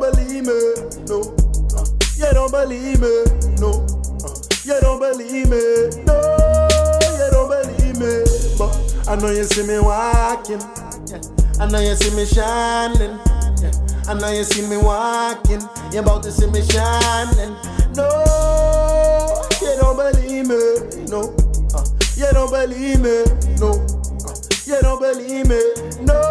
believe me, no. You don't believe me, no. You don't believe me, no. You don't believe me, but I know you see me walking. I know you see me shining. I know you see me walking. You about to see me shining. No, you don't believe me, no. You don't believe me, no. You don't believe me, no.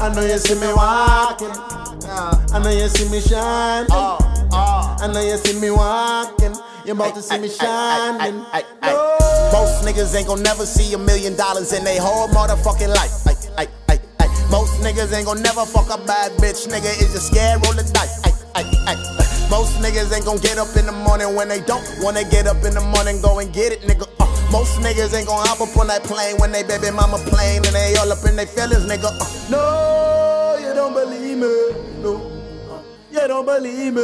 I know you see me walking. I know you see me shining. I know you see me walking. You about to see me shining. Most niggas ain't gon' never see a million dollars in their whole motherfucking life. Most niggas ain't gon' never fuck a bad bitch. Nigga is just scared, roll the dice. Most niggas ain't gon' get up in the morning when they don't wanna get up in the morning, go and get it, nigga. Most niggas ain't gon' hop up on that plane when they baby mama plane and they all up in their feelings, nigga. Uh, No, you don't believe me. No, Uh, you don't believe me.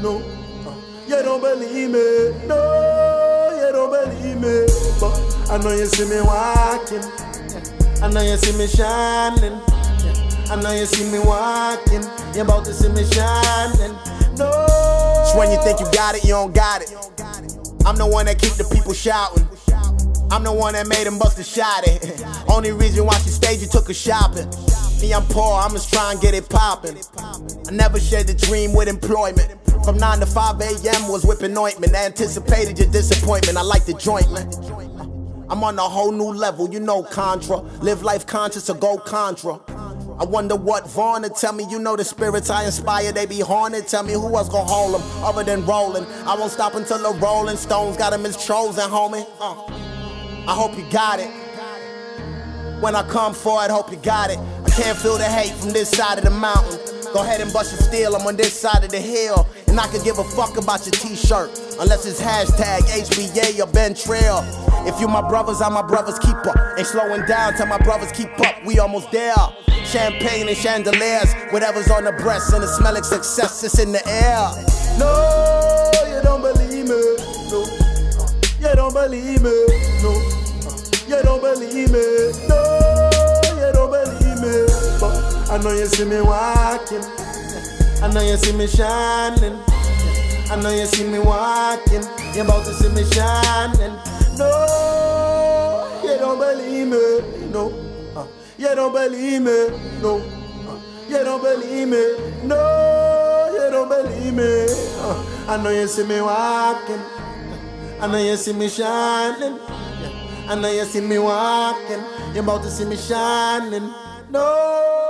No, Uh, you don't believe me. No, you don't believe me. But I know you see me walking. I know you see me shining. I know you see me walking. You about to see me shining. No. it's when you think you got it, you don't got it. I'm the one that keep the people shouting. I'm the one that made them bust a shot it. Only reason why she stayed, you took her shopping. Me, I'm poor, I'm just trying to get it poppin'. I never shared the dream with employment. From 9 to 5 a.m. was whipping ointment. I anticipated your disappointment. I like the joint, man. I'm on a whole new level, you know, Contra. Live life conscious or go Contra. I wonder what Vaughn to tell me, you know the spirits I inspire, they be haunted. Tell me who else gon' hold them other than rolling. I won't stop until the Rolling Stones got him as chosen, homie. Uh, I hope you got it. When I come for it, hope you got it. I can't feel the hate from this side of the mountain. Go ahead and bust your steel, I'm on this side of the hill. And I could give a fuck about your t-shirt. Unless it's hashtag HBA or Been Trill. If you my brothers, I'm my brother's keeper. Ain't slowing down, tell my brothers keep up, we almost there. Champagne and chandeliers, whatever's on the breast, and the smell of success is in the air. No, you don't believe me. No, you don't believe me. No, I know you see me walking. I know you see me shining. I know you see me walking. You about to see me shining. No, you don't believe me. No, Uh, you don't believe me. No, Uh, you don't believe me. No, you don't believe me. Uh, I know you see me walking. I know you see me shining. I know you see me walking. You about to see me shining. No.